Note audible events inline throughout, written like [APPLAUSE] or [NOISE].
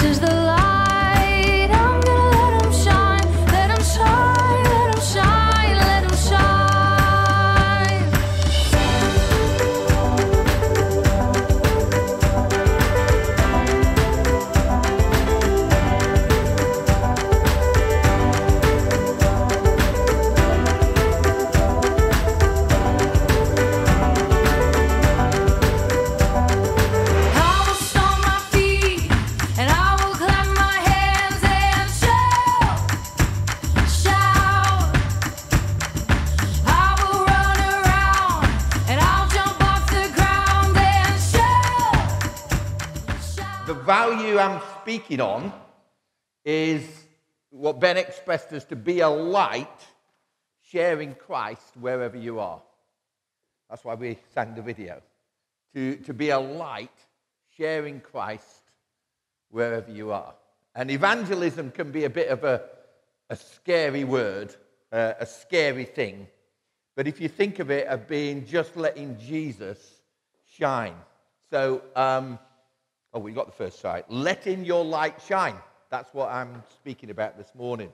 This is the life. Speaking on is what Ben expressed as to be a light sharing Christ wherever you are. That's why we sang the video. To, to be a light sharing Christ wherever you are. And evangelism can be a bit of a, a scary word, uh, a scary thing. But if you think of it as being just letting Jesus shine. So, um, oh, we got the first side. Letting your light shine. That's what I'm speaking about this morning.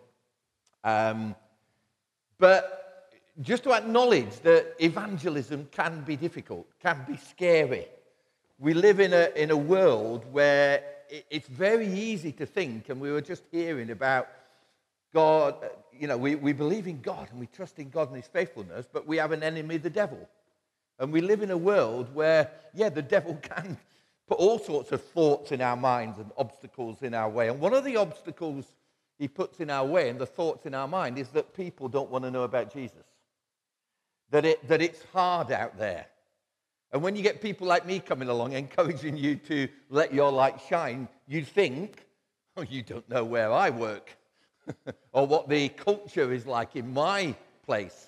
Um, but just to acknowledge that evangelism can be difficult, can be scary. We live in a, in a world where it's very easy to think, and we were just hearing about God, you know, we, we believe in God and we trust in God and His faithfulness, but we have an enemy, the devil. And we live in a world where, yeah, the devil [LAUGHS] can put all sorts of thoughts in our minds and obstacles in our way. And one of the obstacles he puts in our way and the thoughts in our mind is that people don't want to know about Jesus. That, it, that it's hard out there. And when you get people like me coming along encouraging you to let your light shine, you think, oh, you don't know where I work [LAUGHS] or what the culture is like in my place.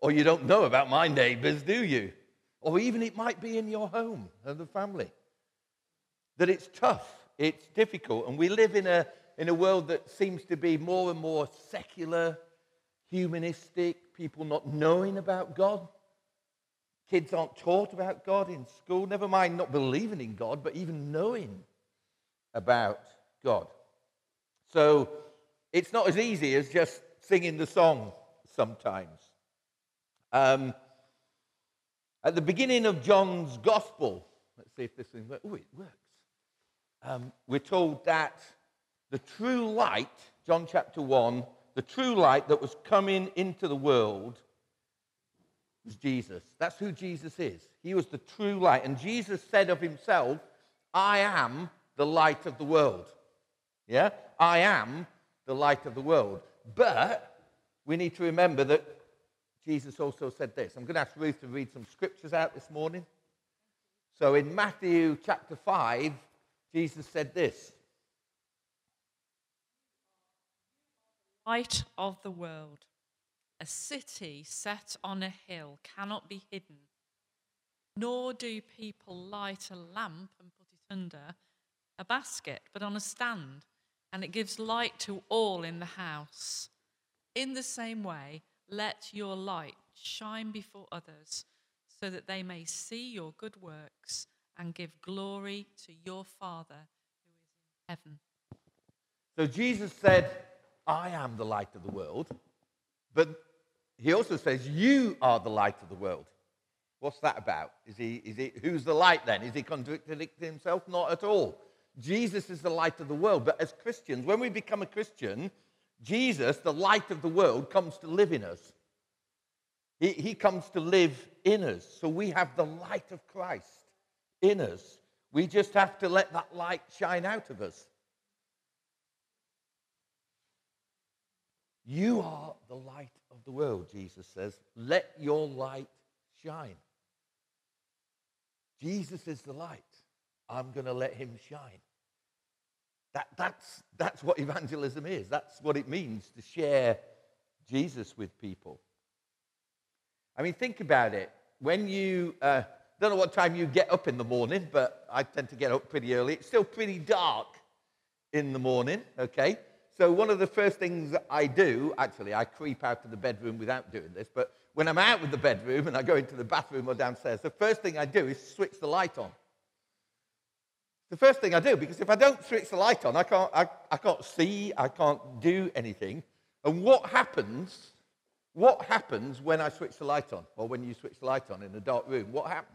Or you don't know about my neighbors, do you? Or even it might be in your home and the family that it's tough, it's difficult, and we live in a, in a world that seems to be more and more secular, humanistic, people not knowing about God. Kids aren't taught about God in school, never mind not believing in God, but even knowing about God. So it's not as easy as just singing the song sometimes. Um, at the beginning of John's Gospel, let's see if this thing works. Oh, it works um, we're told that the true light, John chapter 1, the true light that was coming into the world was Jesus. That's who Jesus is. He was the true light. And Jesus said of himself, I am the light of the world. Yeah? I am the light of the world. But we need to remember that Jesus also said this. I'm going to ask Ruth to read some scriptures out this morning. So in Matthew chapter 5, Jesus said this Light of the world. A city set on a hill cannot be hidden, nor do people light a lamp and put it under a basket, but on a stand, and it gives light to all in the house. In the same way, let your light shine before others, so that they may see your good works and give glory to your Father who is in heaven. So Jesus said, I am the light of the world. But he also says, You are the light of the world. What's that about? Is he, is he, who's the light then? Is he contradicting himself? Not at all. Jesus is the light of the world. But as Christians, when we become a Christian, Jesus, the light of the world, comes to live in us. He, he comes to live in us. So we have the light of Christ in us. We just have to let that light shine out of us. You are the light of the world, Jesus says. Let your light shine. Jesus is the light. I'm going to let him shine. That, that's, that's what evangelism is. That's what it means to share Jesus with people. I mean, think about it. When you, uh, don't know what time you get up in the morning, but I tend to get up pretty early. It's still pretty dark in the morning, okay? So, one of the first things I do, actually, I creep out of the bedroom without doing this, but when I'm out of the bedroom and I go into the bathroom or downstairs, the first thing I do is switch the light on. The first thing I do, because if I don't switch the light on, I can't, I, I can't see, I can't do anything. And what happens? What happens when I switch the light on? Or when you switch the light on in a dark room? What happens?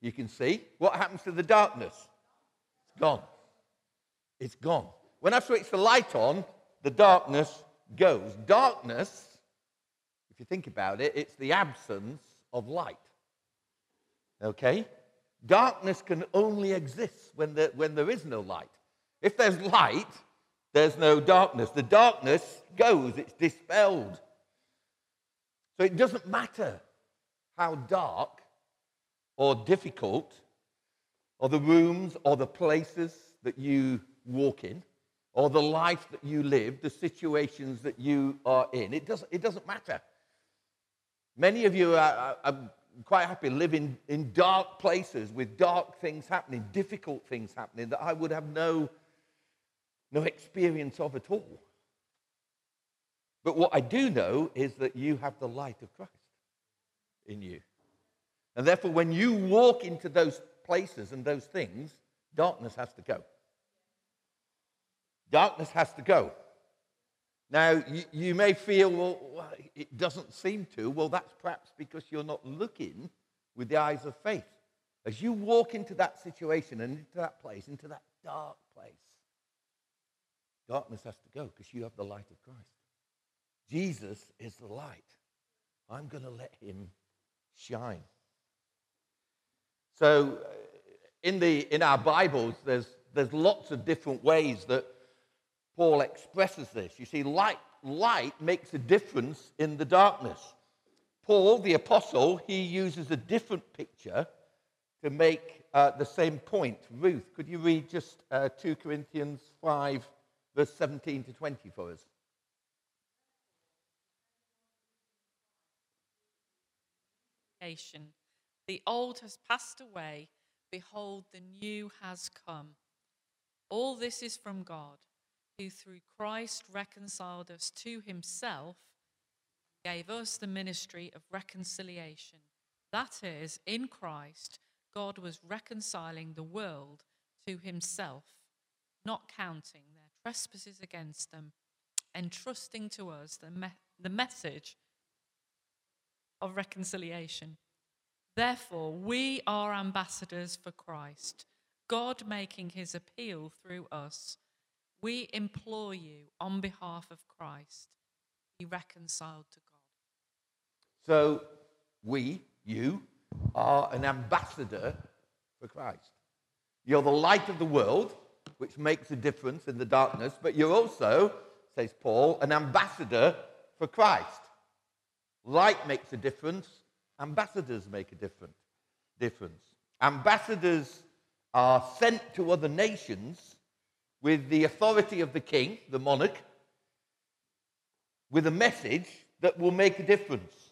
You can see. What happens to the darkness? It's gone. It's gone. When I switch the light on, the darkness goes. Darkness, if you think about it, it's the absence of light. Okay? Darkness can only exist when there, when there is no light. If there's light, there's no darkness. The darkness goes, it's dispelled. So it doesn't matter how dark or difficult or the rooms or the places that you walk in or the life that you live, the situations that you are in. It doesn't, it doesn't matter. Many of you are, quite happy living in dark places with dark things happening, difficult things happening that I would have no, no experience of at all. But what I do know is that you have the light of Christ in you. And therefore, when you walk into those places and those things, darkness has to go. Darkness has to go. Now, you, you, may feel, well, it doesn't seem to. Well, that's perhaps because you're not looking with the eyes of faith. As you walk into that situation and into that place, into that dark place, darkness has to go because you have the light of Christ. Jesus is the light. I'm going to let him shine. So, uh, in, the, in our Bibles, there's, there's lots of different ways that Paul expresses this. You see, light, light makes a difference in the darkness. Paul, the apostle, he uses a different picture to make uh, the same point. Ruth, could you read just uh, 2 Corinthians 5, verse 17 to 20 for us? The old has passed away. Behold, the new has come. All this is from God who through Christ reconciled us to himself, gave us the ministry of reconciliation. That is, in Christ, God was reconciling the world to himself, not counting their trespasses against them, entrusting to us the, me- the message of reconciliation. Therefore, we are ambassadors for Christ, God making his appeal through us. We implore you on behalf of Christ, be reconciled to God. So, we, you, are an ambassador for Christ. You're the light of the world, which makes a difference in the darkness, but you're also, says Paul, an ambassador for Christ. Light makes a difference, ambassadors make a different difference. Ambassadors are sent to other nations with the authority of the king, the monarch, with a message that will make a difference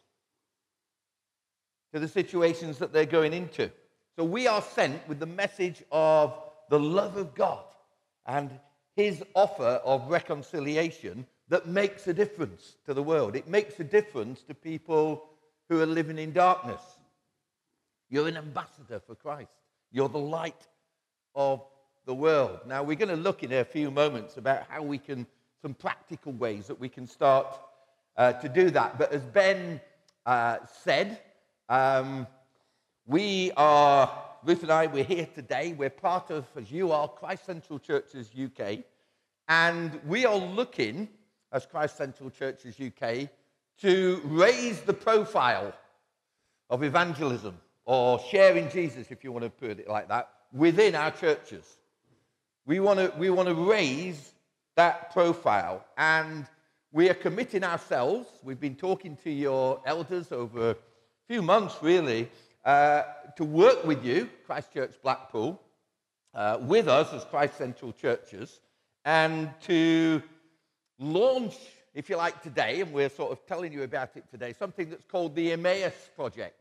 to the situations that they're going into. So we are sent with the message of the love of God and his offer of reconciliation that makes a difference to the world. It makes a difference to people who are living in darkness. You're an ambassador for Christ. You're the light of the world. Now, we're going to look in a few moments about how we can, some practical ways that we can start uh, to do that. But as Ben uh, said, um, we are, Ruth and I, we're here today. We're part of, as you are, Christ Central Churches UK. And we are looking, as Christ Central Churches UK, to raise the profile of evangelism or sharing Jesus, if you want to put it like that, within our churches. We want to, we want to raise that profile. And we are committing ourselves. We've been talking to your elders over a few months, really, uh, to work with you, Christchurch Blackpool, uh, with us as Christ Central Churches, and to launch, if you like, today, and we're sort of telling you about it today, something that's called the Emmaus Project.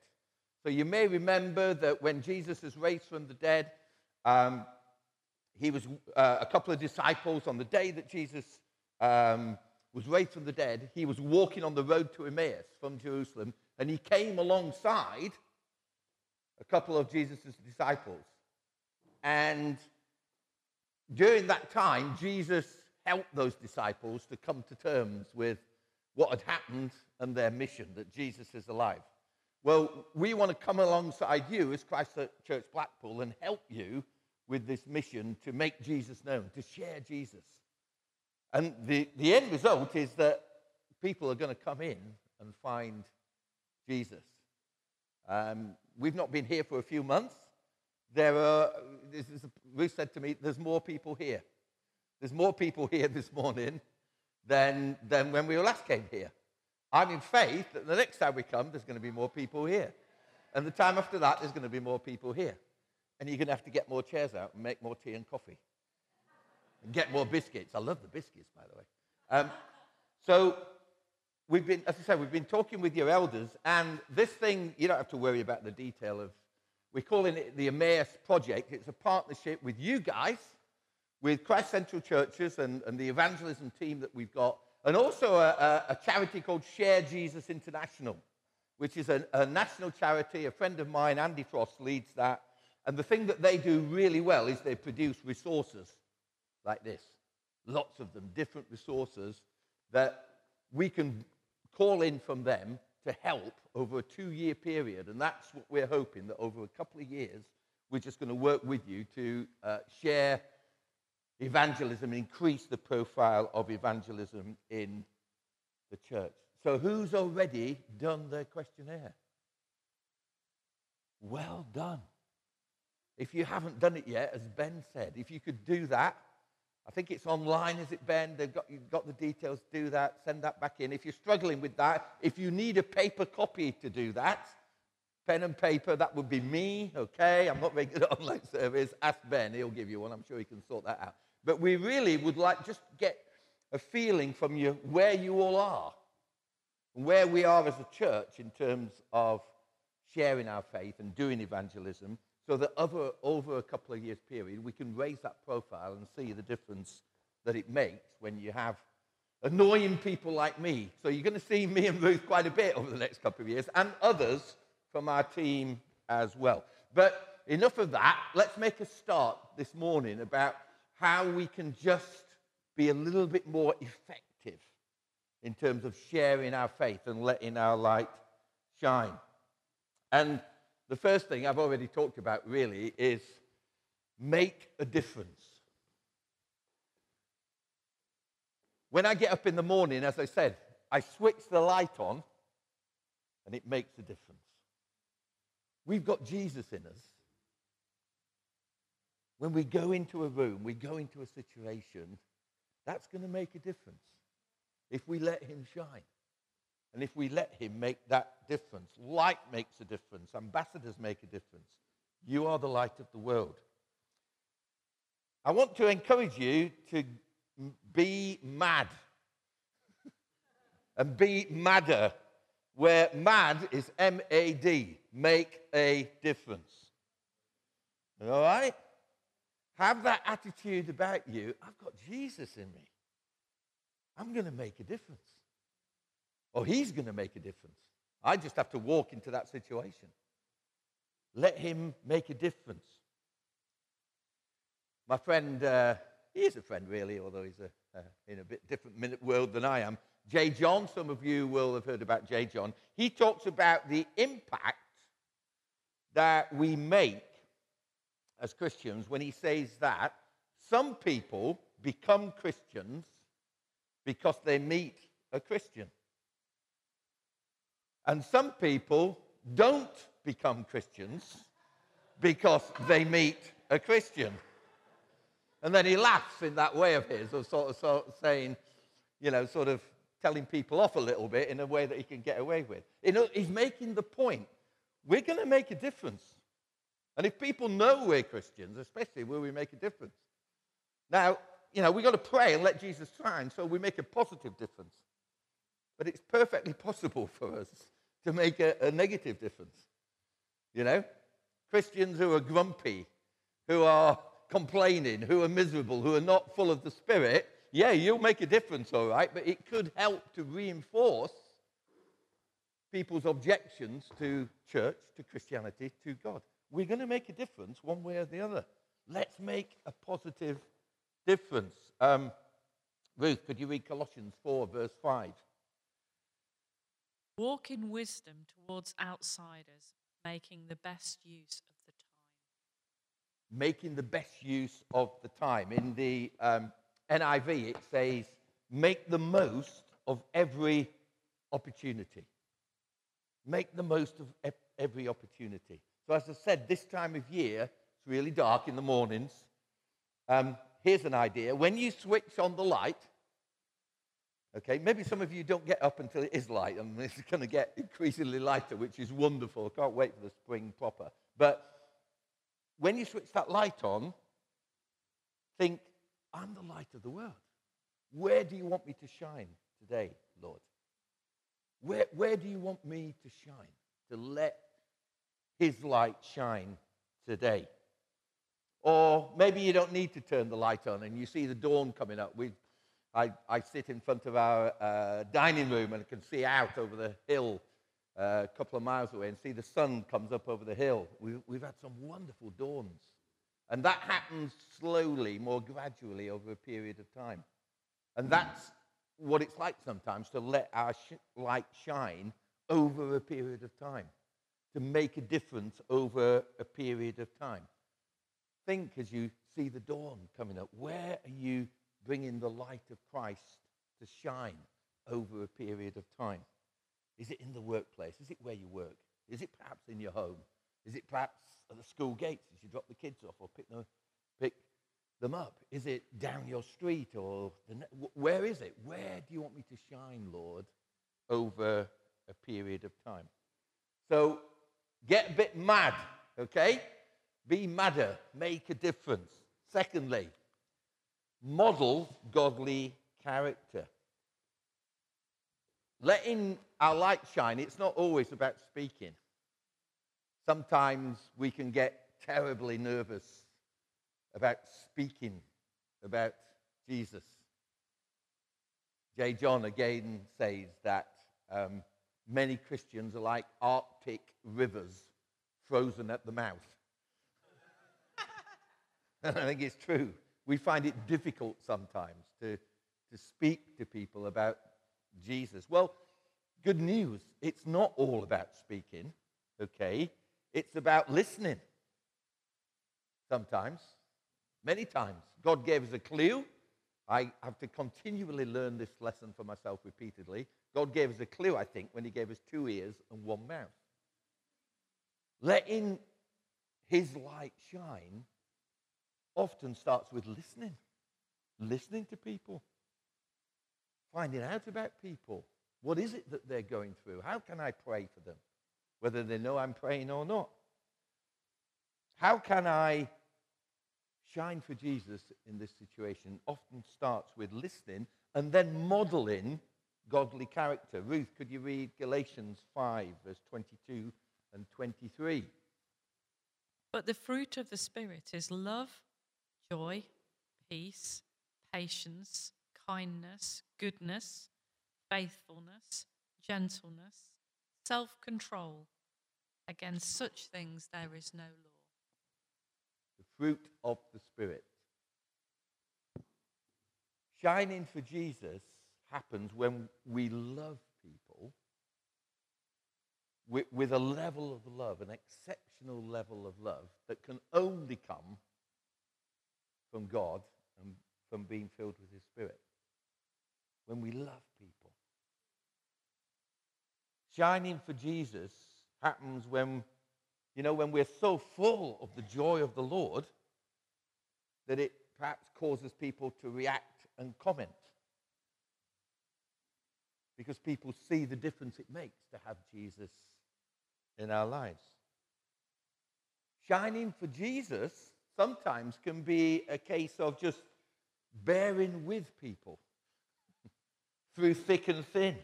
So you may remember that when Jesus is raised from the dead, um, he was uh, a couple of disciples on the day that Jesus um, was raised from the dead. He was walking on the road to Emmaus from Jerusalem, and he came alongside a couple of Jesus' disciples. And during that time, Jesus helped those disciples to come to terms with what had happened and their mission that Jesus is alive. Well, we want to come alongside you as Christ Church Blackpool and help you with this mission to make Jesus known, to share Jesus. And the, the end result is that people are going to come in and find Jesus. Um, we've not been here for a few months. There are, this is, Ruth said to me, there's more people here. There's more people [LAUGHS] here this morning than, than when we last came here. I'm in faith that the next time we come, there's going to be more people here. And the time after that, there's going to be more people here. and you're going to have to get more chairs out and make more tea and coffee and get more biscuits. I love the biscuits, by the way. Um, so we've been, as I said, we've been talking with your elders, and this thing, you don't have to worry about the detail of, we're calling it the Emmaus Project. It's a partnership with you guys, with Christ Central Churches and, and the evangelism team that we've got, and also a, a, a charity called Share Jesus International, which is a, a national charity. A friend of mine, Andy Frost, leads that. And the thing that they do really well is they produce resources like this lots of them, different resources that we can call in from them to help over a two year period. And that's what we're hoping that over a couple of years, we're just going to work with you to uh, share evangelism increase the profile of evangelism in the church. So, who's already done their questionnaire? Well done. If you haven't done it yet, as Ben said, if you could do that, I think it's online, is it, Ben? They've got, you've got the details. Do that. Send that back in. If you're struggling with that, if you need a paper copy to do that, pen and paper, that would be me, okay? I'm not very good at online service. Ask Ben, he'll give you one. I'm sure he can sort that out. But we really would like just get a feeling from you where you all are and where we are as a church in terms of sharing our faith and doing evangelism so that over, over a couple of years period we can raise that profile and see the difference that it makes when you have annoying people like me. So you're going to see me and Ruth quite a bit over the next couple of years and others from our team as well. But enough of that. Let's make a start this morning about how we can just be a little bit more effective in terms of sharing our faith and letting our light shine. And the first thing I've already talked about really is make a difference. When I get up in the morning, as I said, I switch the light on and it makes a difference. We've got Jesus in us. When we go into a room, we go into a situation, that's going to make a difference if we let him shine. And if we let him make that difference, light makes a difference, ambassadors make a difference. You are the light of the world. I want to encourage you to be mad [LAUGHS] and be madder, where mad is M A D, make a difference. All right? Have that attitude about you. I've got Jesus in me. I'm going to make a difference. Or he's going to make a difference. I just have to walk into that situation. Let him make a difference. My friend, uh, he is a friend really, although he's a, uh, in a bit different world than I am. J. John, some of you will have heard about J. John. He talks about the impact that we make as Christians when he says that some people become Christians because they meet a Christian. And some people don't become Christians because they meet a Christian. And then he laughs in that way of his, of sort of, sort of saying, you know, sort of telling people off a little bit in a way that he can get away with. You know, he's making the point we're going to make a difference. And if people know we're Christians, especially, will we make a difference? Now, you know, we've got to pray and let Jesus shine so we make a positive difference. But it's perfectly possible for us to make a, a negative difference. You know? Christians who are grumpy, who are complaining, who are miserable, who are not full of the Spirit, yeah, you'll make a difference, all right, but it could help to reinforce people's objections to church, to Christianity, to God. We're going to make a difference one way or the other. Let's make a positive difference. Um, Ruth, could you read Colossians 4, verse 5? Walk in wisdom towards outsiders, making the best use of the time. Making the best use of the time. In the um, NIV, it says, make the most of every opportunity. Make the most of every opportunity. So, as I said, this time of year, it's really dark in the mornings. Um, here's an idea when you switch on the light, Okay, maybe some of you don't get up until it is light, and it's [LAUGHS] going to get increasingly lighter, which is wonderful. I can't wait for the spring proper. But when you switch that light on, think, I'm the light of the world. Where do you want me to shine today, Lord? Where, where do you want me to shine? To let his light shine today. Or maybe you don't need to turn the light on and you see the dawn coming up. We, I, I sit in front of our uh, dining room and can see out over the hill uh, a couple of miles away and see the sun comes up over the hill. We, we've had some wonderful dawns. And that happens slowly, more gradually over a period of time. And that's what it's like sometimes to let our sh- light shine over a period of time, to make a difference over a period of time. Think as you see the dawn coming up, where are you bringing the light of Christ to shine over a period of time? Is it in the workplace? Is it where you work? Is it perhaps in your home? Is it perhaps at the school gates as you drop the kids off or pick them, pick them up? Is it down your street or the, where is it? Where do you want me to shine, Lord, over a period of time? So get a bit mad, okay? Be madder, make a difference. Secondly, model godly character. Letting our light shine, it's not always about speaking. Sometimes we can get terribly nervous about speaking about Jesus. J. John again says that um, many Christians are like Arctic rivers frozen at the mouth. [LAUGHS] and I think it's true. We find it difficult sometimes to, to speak to people about Jesus. Well, good news. It's not all about speaking, okay? It's about listening. Sometimes, many times. God gave us a clue. I have to continually learn this lesson for myself repeatedly. God gave us a clue, I think, when He gave us two ears and one mouth. Letting His light shine often starts with listening, listening to people, finding out about people. What is it that they're going through? How can I pray for them? Whether they know I'm praying or not. How can I shine for Jesus in this situation? Often starts with listening and then modeling godly character. Ruth, could you read Galatians 5, verse 22 and 23? But the fruit of the Spirit is love, joy, peace, patience, kindness, goodness, faithfulness, gentleness, self control. Against such things there is no law. The fruit of the Spirit. Shining for Jesus happens when we love people with, with, a level of love, an exceptional level of love that can only come from God and from being filled with His Spirit. When we love people. Shining for Jesus happens when, you know, when we're so full of the joy of the Lord that it perhaps causes people to react and comment. Because people see the difference it makes to have Jesus in our lives. Shining for Jesus sometimes can be a case of just bearing with people [LAUGHS] through thick and thin,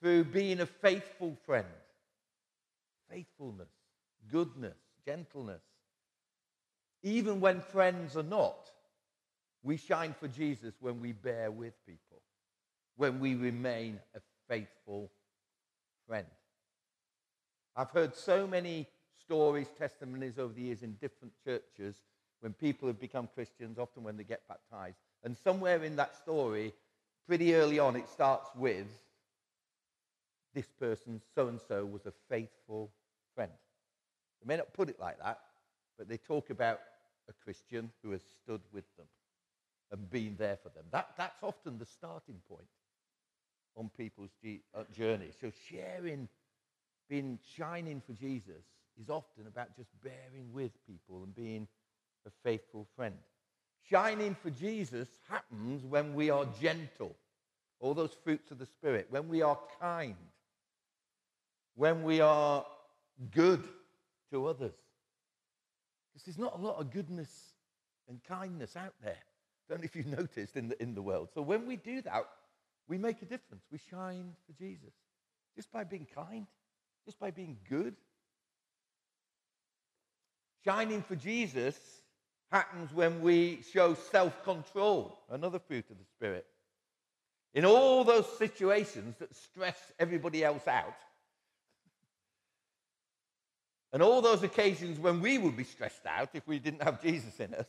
through being a faithful friend, faithfulness, goodness, gentleness. Even when friends are not, we shine for Jesus when we bear with people, when we remain a faithful friend. I've heard so many stories, testimonies over the years in different churches when people have become Christians, often when they get baptized. And somewhere in that story, pretty early on, it starts with this person, so and so, was a faithful friend. They may not put it like that, but they talk about a Christian who has stood with them and been there for them. That, that's often the starting point on people's uh, journey. So sharing, being shining for Jesus is often about just bearing with people and being a faithful friend. Shining for Jesus happens when we are gentle, all those fruits of the Spirit, when we are kind, when we are good to others, Because there's not a lot of goodness and kindness out there. I don't know if you've [LAUGHS] noticed in the, in the world. So when we do that, we make a difference. We shine for Jesus just by being kind, just by being good. Shining for Jesus happens when we show self control, another fruit of the Spirit. In all those situations that stress everybody else out, and all those occasions when we would be stressed out if we didn't have Jesus in us,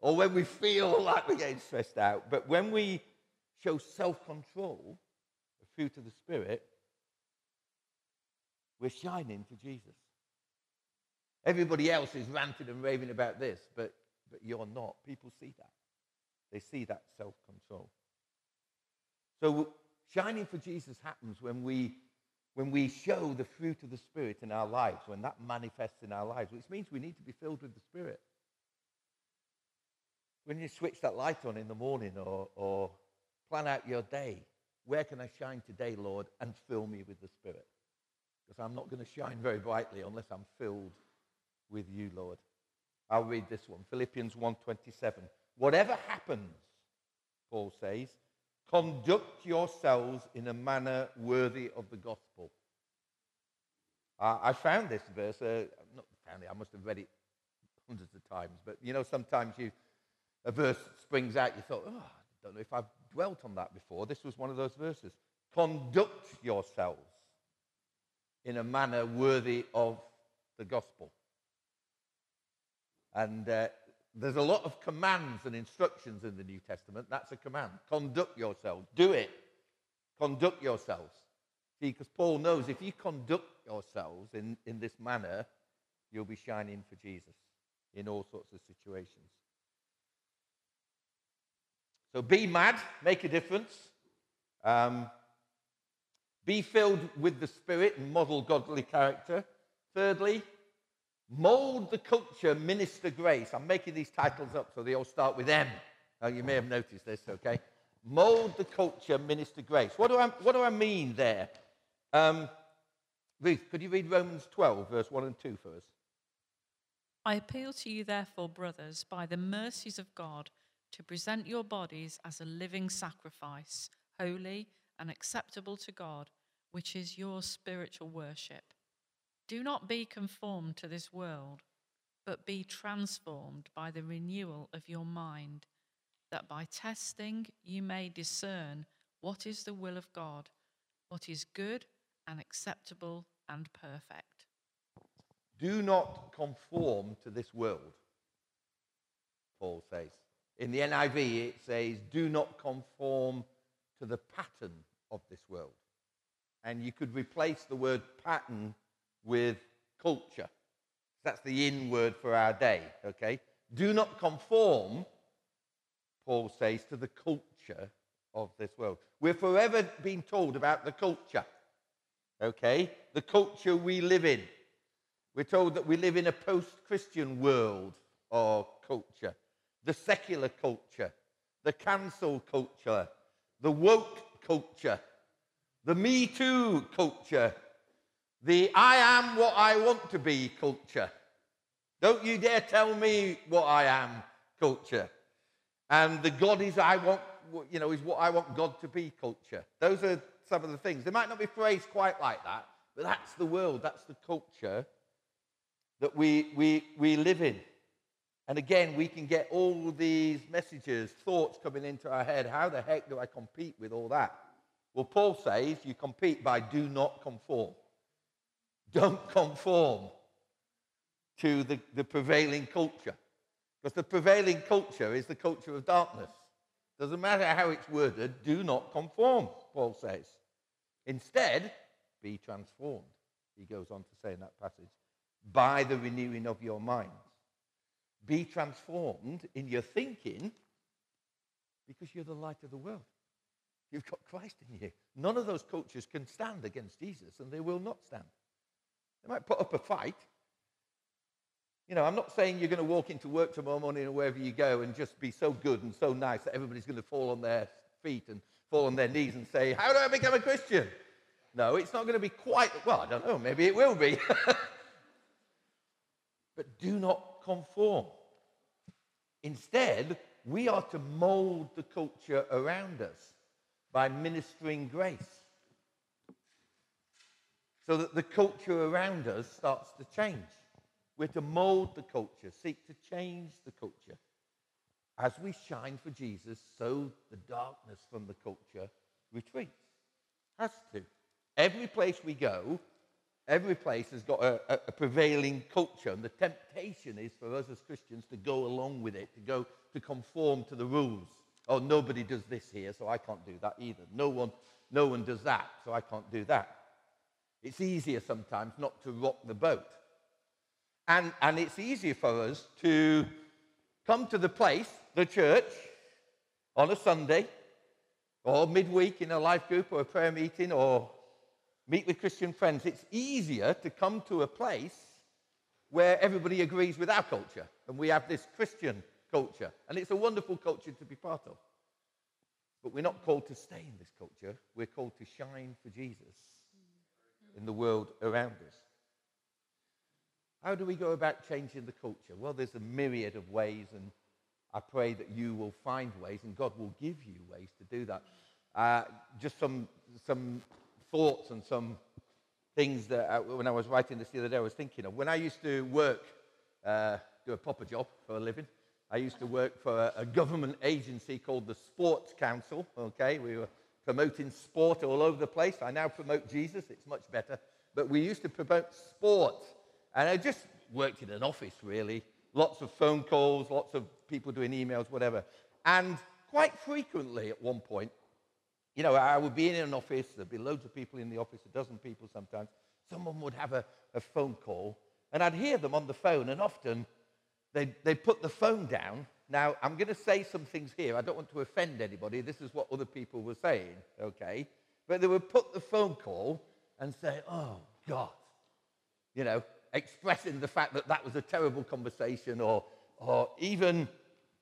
or when we feel [LAUGHS] like we're getting stressed out, but when we show self control, the fruit of the Spirit, we're shining for Jesus. Everybody else is ranting and raving about this, but, but you're not. People see that. They see that self control. So, shining for Jesus happens when we, when we show the fruit of the Spirit in our lives, when that manifests in our lives, which means we need to be filled with the Spirit. When you switch that light on in the morning or, or plan out your day, where can I shine today, Lord, and fill me with the Spirit? Because I'm not going to shine very brightly unless I'm filled with you, Lord. I'll read this one. Philippians 1:27. Whatever happens, Paul says, conduct yourselves in a manner worthy of the gospel. Uh, I found this verse, uh, not found it, I must have read it hundreds of times, but you know, sometimes you, a verse springs out, you thought, oh, I don't know if I've dwelt on that before. This was one of those verses. Conduct yourselves in a manner worthy of the gospel. And uh, there's a lot of commands and instructions in the New Testament. That's a command. Conduct yourselves. Do it. Conduct yourselves. See, because Paul knows if you conduct yourselves in, in this manner, you'll be shining for Jesus in all sorts of situations. So be mad, make a difference. Um, be filled with the Spirit and model godly character. Thirdly, mold the culture, minister grace. I'm making these titles up so they all start with M. Oh, you may have noticed this, okay? Mold the culture, minister grace. What do I, what do I mean there? Um, Ruth, could you read Romans 12, verse 1 and 2 for us? I appeal to you, therefore, brothers, by the mercies of God, to present your bodies as a living sacrifice, holy and acceptable to God, which is your spiritual worship. Do not be conformed to this world, but be transformed by the renewal of your mind, that by testing you may discern what is the will of God, what is good and acceptable and perfect. Do not conform to this world, Paul says. In the NIV, it says, do not conform to the pattern of this world. And you could replace the word pattern with culture. That's the in word for our day, okay? Do not conform, Paul says, to the culture of this world. We're forever being told about the culture, okay? The culture we live in. We're told that we live in a post Christian world or culture, the secular culture, the cancel culture, the woke culture, the Me Too culture, the I am what I want to be culture. Don't you dare tell me what I am culture. And the God is I want, you know, is what I want God to be culture. Those are some of the things. They might not be phrased quite like that, but that's the world, that's the culture that we, we, we live in. And again, we can get all these messages, thoughts coming into our head. How the heck do I compete with all that? Well, Paul says you compete by do not conform. Don't conform to the, the prevailing culture. Because the prevailing culture is the culture of darkness. Doesn't matter how it's worded, do not conform, Paul says. Instead, be transformed, he goes on to say in that passage, by the renewing of your minds. Be transformed in your thinking because you're the light of the world. You've got Christ in you. None of those cultures can stand against Jesus, and they will not stand. They might put up a fight. You know, I'm not saying you're going to walk into work tomorrow morning or wherever you go and just be so good and so nice that everybody's going to fall on their feet and fall on their knees and say, How do I become a Christian? No, it's not going to be quite, well, I don't know, maybe it will be. [LAUGHS] but do not conform. Instead, we are to mold the culture around us by ministering grace so that the culture around us starts to change. We're to mold the culture, seek to change the culture. As we shine for Jesus, so the darkness from the culture retreats. Has to. Every place we go, every place has got a, a, prevailing culture, and the temptation is for us as Christians to go along with it, to go to conform to the rules. Oh, nobody does this here, so I can't do that either. No one, no one does that, so I can't do that. It's easier sometimes not to rock the boat. And, and it's easier for us to come to the place, the church, on a Sunday, or midweek in a life group or a prayer meeting, or meet with Christian friends. It's easier to come to a place where everybody agrees with our culture, and we have this Christian culture. And it's a wonderful culture to be part of. But we're not called to stay in this culture, we're called to shine for Jesus in the world around us. How do we go about changing the culture? Well, there's a myriad of ways, and I pray that you will find ways, and God will give you ways to do that. Uh, just some, some thoughts and some things that uh, when I was writing this the other day, I was thinking of. When I used to work, uh, do a proper job for a living, I used to work for a, a government agency called the Sports Council. Okay, we were promoting sport all over the place. I now promote Jesus, it's much better. But we used to promote sport. And I just worked in an office, really. Lots of phone calls, lots of people doing emails, whatever. And quite frequently at one point, you know, I would be in an office, there'd be loads of people in the office, a dozen people sometimes. Someone would have a, a phone call, and I'd hear them on the phone, and often they'd, they'd put the phone down now, I'm going to say some things here. I don't want to offend anybody. This is what other people were saying, okay? But they would put the phone call and say, oh, God. You know, expressing the fact that that was a terrible conversation, or, or even,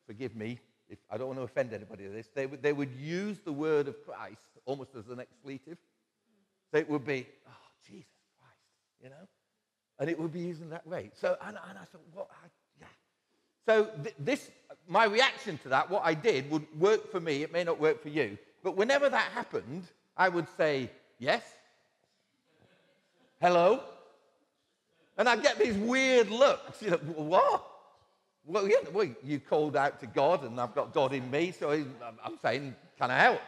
forgive me, if I don't want to offend anybody with this, they would, they would use the word of Christ almost as an expletive. So it would be, oh, Jesus Christ, you know? And it would be used in that way. So, and, and I thought, what? So th- this my reaction to that, what I did, would work for me. It may not work for you. But whenever that happened, I would say, yes. Hello? And I'd get these weird looks. You know, what? Well, yeah, well, you called out to God, and I've got God in me, so I'm saying, can I help?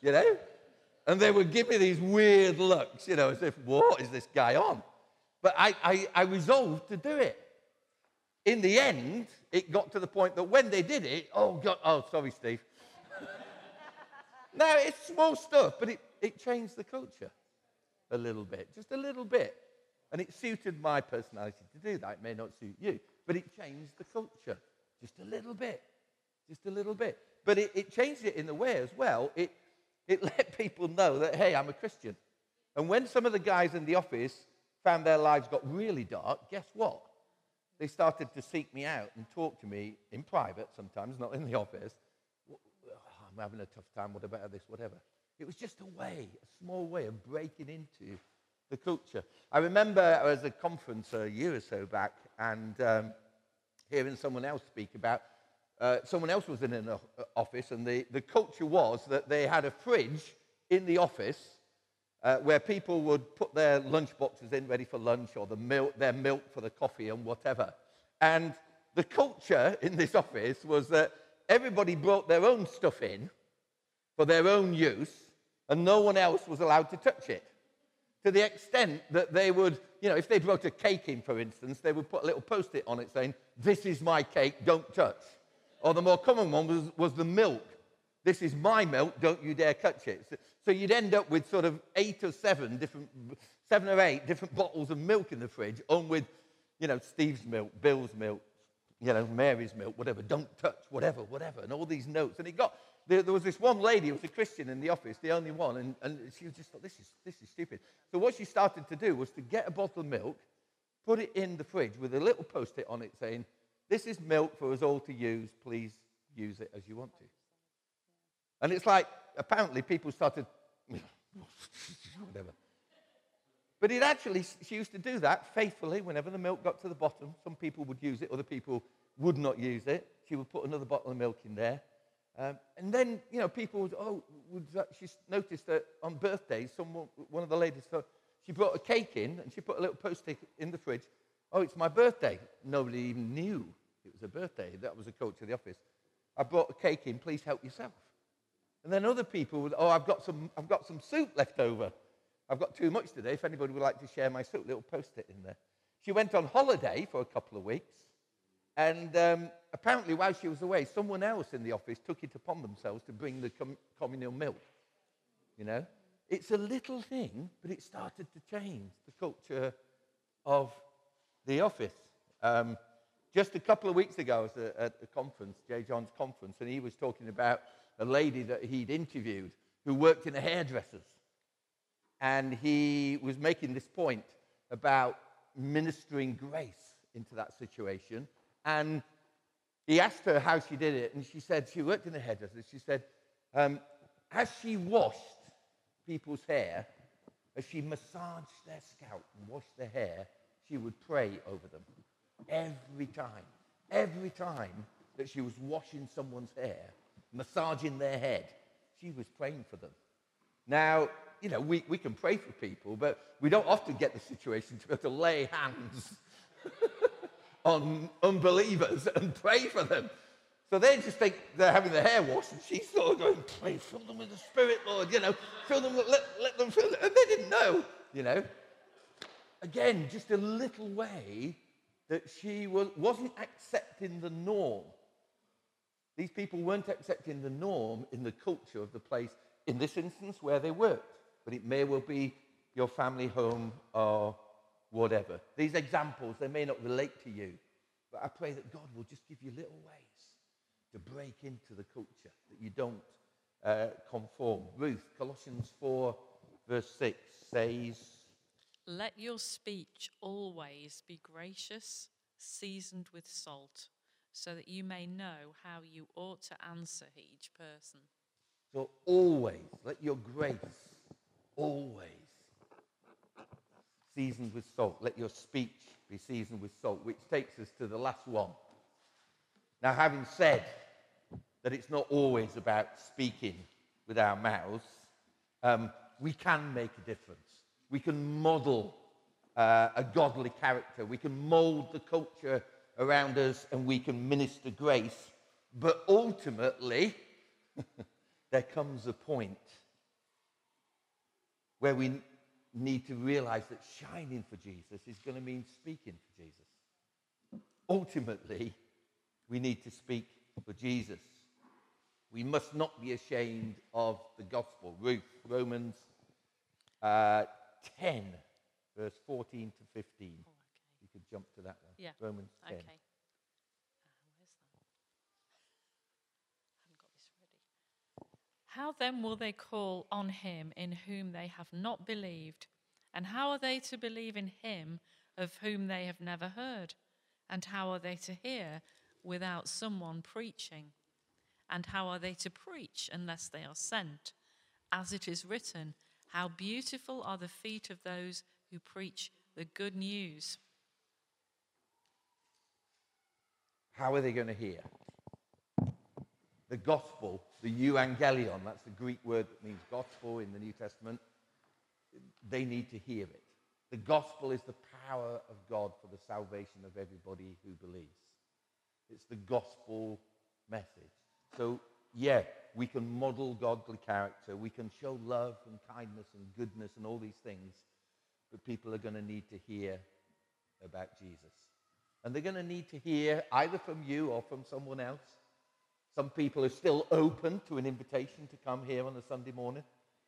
You know? And they would give me these weird looks, you know, as if, what is this guy on? But I, I, I resolved to do it in the end, it got to the point that when they did it, oh, God, oh, sorry, Steve. now, it's small stuff, but it, it changed the culture a little bit, just a little bit. And it suited my personality to do that. It may not suit you, but it changed the culture just a little bit, just a little bit. But it, it changed it in the way as well. It, it [LAUGHS] let people know that, hey, I'm a Christian. And when some of the guys in the office found their lives got really dark, guess what? They started to seek me out and talk to me in private sometimes, not in the office. I'm having a tough time, what about this, whatever. It was just a way, a small way of breaking into the culture. I remember I was at a conference a year or so back and um, hearing someone else speak about uh, someone else was in an office, and the, the culture was that they had a fridge in the office uh, where people would put their lunch boxes in ready for lunch or the their milk for the coffee and whatever. And the culture [LAUGHS] in this office was that everybody brought their own stuff in for their own use, and no one else was allowed to touch it. To the extent that they would, you know, if they brought a cake in, for instance, they would put a little post it on it saying, This is my cake, don't touch. Or the more common one was, was the milk. This is my milk, don't you dare touch it. So you'd end up with sort of eight or seven different, seven or eight different bottles of milk in the fridge, on with, you know, Steve's milk, Bill's milk, you know, Mary's milk, whatever, don't touch, whatever, whatever, and all these notes. And it got, there, there was this one lady who was a Christian in the office, the only one, and, and she just thought, this is, this is stupid. So what she started to do was to get a bottle of milk, put it in the fridge with a little post-it on it saying, this is milk for us all to use, please use it as you want to. And it's like, apparently people started [LAUGHS] whatever. But it actually, she used to do that faithfully whenever the milk got to the bottom. Some people would use it, other people would not use it. She would put another bottle of milk in there. Um, and then, you know, people would, oh, would, she noticed that on birthdays, someone, one of the ladies, thought, she brought a cake in and she put a little post-it in the fridge. Oh, it's my birthday. Nobody even knew it was a birthday. That was a coach of the office. I brought a cake in. Please help yourself. And then other people would, oh, I've got some, I've got some soup left over. I've got too much today. If anybody would like to share my soup, little post-it in there. She went on holiday for a couple of weeks. And um, apparently, while she was away, someone else in the office took it upon themselves to bring the com- communal milk. You know? It's a little thing, but it started to change the culture of the office. Um, just a couple of weeks ago, I was at a conference, J.John's conference, and he was talking about a lady that he'd interviewed who worked in a hairdresser's. And he was making this point about ministering grace into that situation. And he asked her how she did it, and she said she worked in a hairdresser. She said, um, as she washed people's hair, as she massaged their scalp and washed their hair, she would pray over them every time. Every time that she was washing someone's hair, massaging their head, she was praying for them. Now, you know, we, we can pray for people, but we don't often get the situation to be able to lay hands [LAUGHS] on unbelievers and pray for them. So they just think they're having their hair washed, and she's sort of going, pray, fill them with the Spirit, Lord, you know, fill them, let, let them fill it. And they didn't know, you know. Again, just a little way that she was, wasn't accepting the norm. These people weren't accepting the norm in the culture of the place, in this instance, where they worked. But it may well be your family home or whatever. These examples, they may not relate to you, but I pray that God will just give you little ways to break into the culture, that you don't uh, conform. Ruth, Colossians 4, verse 6 says, Let your speech always be gracious, seasoned with salt, so that you may know how you ought to answer each person. So always, let your grace always seasoned with salt. Let your speech be seasoned with salt, which takes us to the last one. Now, having said that it's not always about speaking with our mouths, um, we can make a difference. We can model uh, a godly character. We can mold the culture around us and we can minister grace. But ultimately, [LAUGHS] there comes a point where we need to realize that shining for Jesus is going to mean speaking for Jesus. Ultimately, we need to speak for Jesus. We must not be ashamed of the gospel. Ruth, Romans uh, 10, verse 14 to 15. Oh, okay. You could jump to that one. Yeah. Romans 10. Okay. Ah, how then will they call on him in whom they have not believed? And how are they to believe in him of whom they have never heard? And how are they to hear without someone preaching? And how are they to preach unless they are sent? As it is written, How beautiful are the feet of those who preach the good news. How are they going to hear? The gospel the euangelion, that's the Greek word that means gospel in the New Testament, they need to hear it. The gospel is the power of God for the salvation of everybody who believes. It's the gospel message. So, yeah, we can model godly character. We can show love and kindness and goodness and all these things. But people are going to need to hear about Jesus. And they're going to need to hear either from you or from someone else some people are still open to an invitation to come here on a Sunday morning.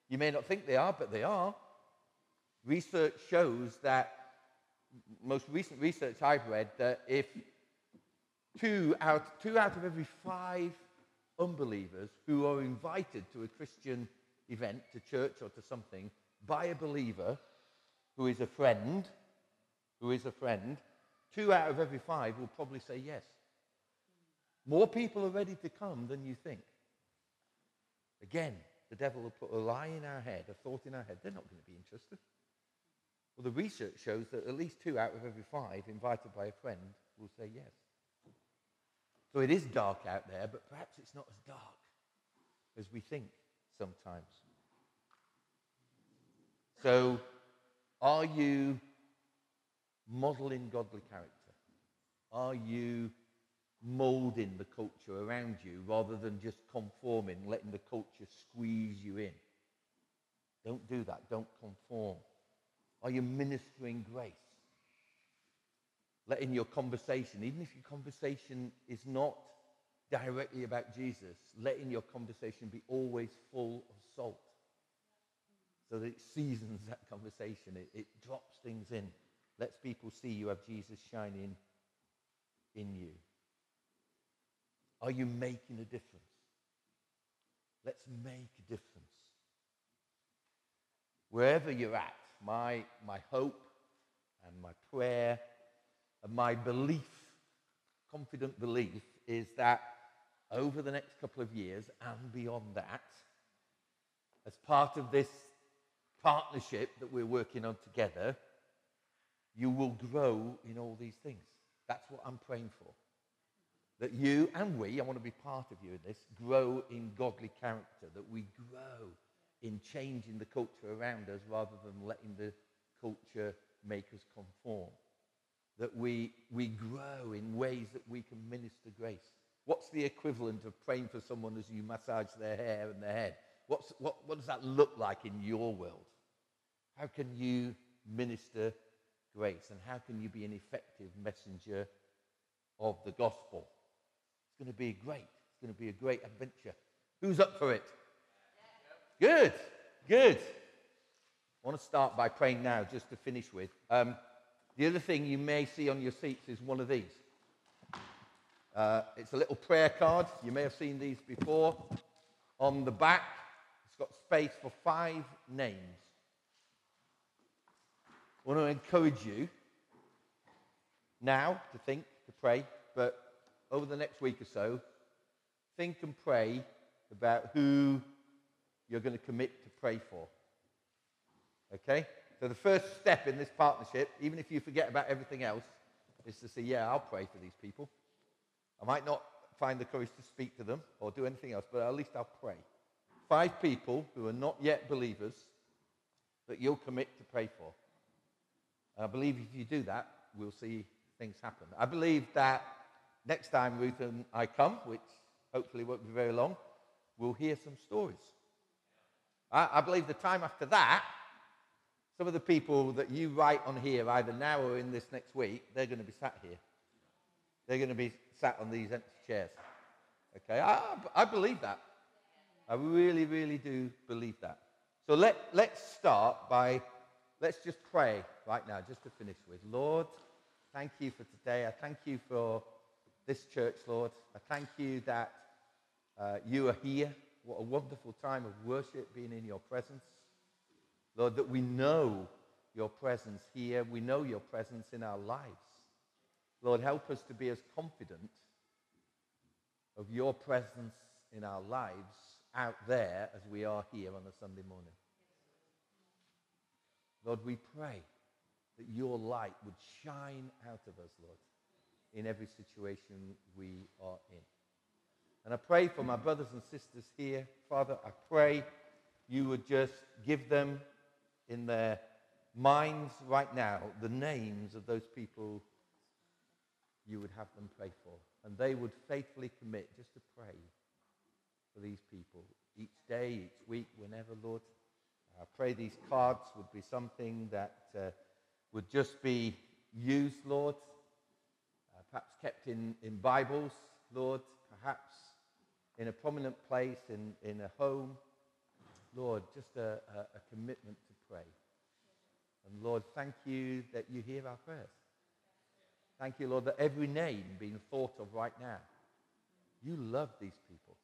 You may not think they are, but they are. Research shows that, most recent research I've read, that if two out, two out of every five unbelievers who are invited to a Christian event, to church or to something, by a believer who is a friend, who is a friend, two out of every five will probably say yes. More people are ready to come than you think. Again, the devil will put a lie in our head, a thought in our head. They're not going to be interested. Well, the research shows that at least two out of every five invited by a friend will say yes. So it is dark out there, but perhaps it's not as dark as we think sometimes. So, are you modeling godly character? Are you molding the culture around you rather than just conforming, letting the culture squeeze you in? Don't do that. Don't conform. Are you ministering grace? Letting your conversation, even if your conversation is not directly about Jesus, letting your conversation be always full of salt so that it seasons that conversation. It, it drops things in, lets people see you have Jesus shining in you. Are you making a difference? Let's make a difference. Wherever you're at, my, my hope and my prayer and my belief, confident belief, is that over the next couple of years and beyond that, as part of this partnership that we're working on together, you will grow in all these things. That's what I'm praying for. That you and we, I want to be part of you in this, grow in godly character, that we grow in changing the culture around us rather than letting the culture make us conform. That we, we grow in ways that we can minister grace. What's the equivalent of praying for someone as you massage their hair and their head? What's, what, what does that look like in your world? How can you minister grace? And how can you be an effective messenger of the gospel? It's going to be great. It's going to be a great adventure. Who's up for it? Good, good. I want to start by praying now, just to finish with. Um, the other thing you may see on your seats is one of these. Uh, it's a little prayer card. You may have seen these before. On the back, it's got space for five names. I want to encourage you now to think, to pray, but over the next week or so, think and pray about who you're going to commit to pray for. Okay? So the first step in this partnership, even if you forget about everything else, is to say, yeah, I'll pray for these people. I might not find the courage to speak to them or do anything else, but at least I'll pray. Five people who are not yet believers that you'll commit to pray for. And I believe if you do that, we'll see things happen. I believe that next time Ruth and I come, which hopefully won't be very long, we'll hear some stories I, I believe the time after that, some of the people that you write on here, either now or in this next week, they're going to be sat here. They're going to be sat on these empty chairs. Okay, I, I believe that. I really, really do believe that. So let, let's start by, let's just pray right now, just to finish with. Lord, thank you for today. I thank you for this church, Lord. I thank you that uh, you are here. What a wonderful time of worship being in your presence. Lord, that we know your presence here. We know your presence in our lives. Lord, help us to be as confident of your presence in our lives out there as we are here on a Sunday morning. Lord, we pray that your light would shine out of us, Lord, in every situation we are in. And I pray for my brothers and sisters here. Father, I pray you would just give them in their minds right now the names of those people you would have them pray for. And they would faithfully commit just to pray for these people each day, each week, whenever, Lord. I pray these cards would be something that uh, would just be used, Lord, uh, perhaps kept in, in Bibles, Lord, perhaps in a prominent place, in, in a home. Lord, just a, a, a commitment to pray. And Lord, thank you that you hear our prayers. Thank you, Lord, that every name being thought of right now, you love these people.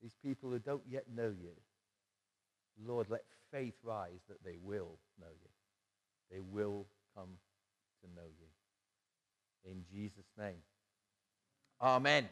These people who don't yet know you. Lord, let faith rise that they will know you. They will come to know you. In Jesus' name. Amen.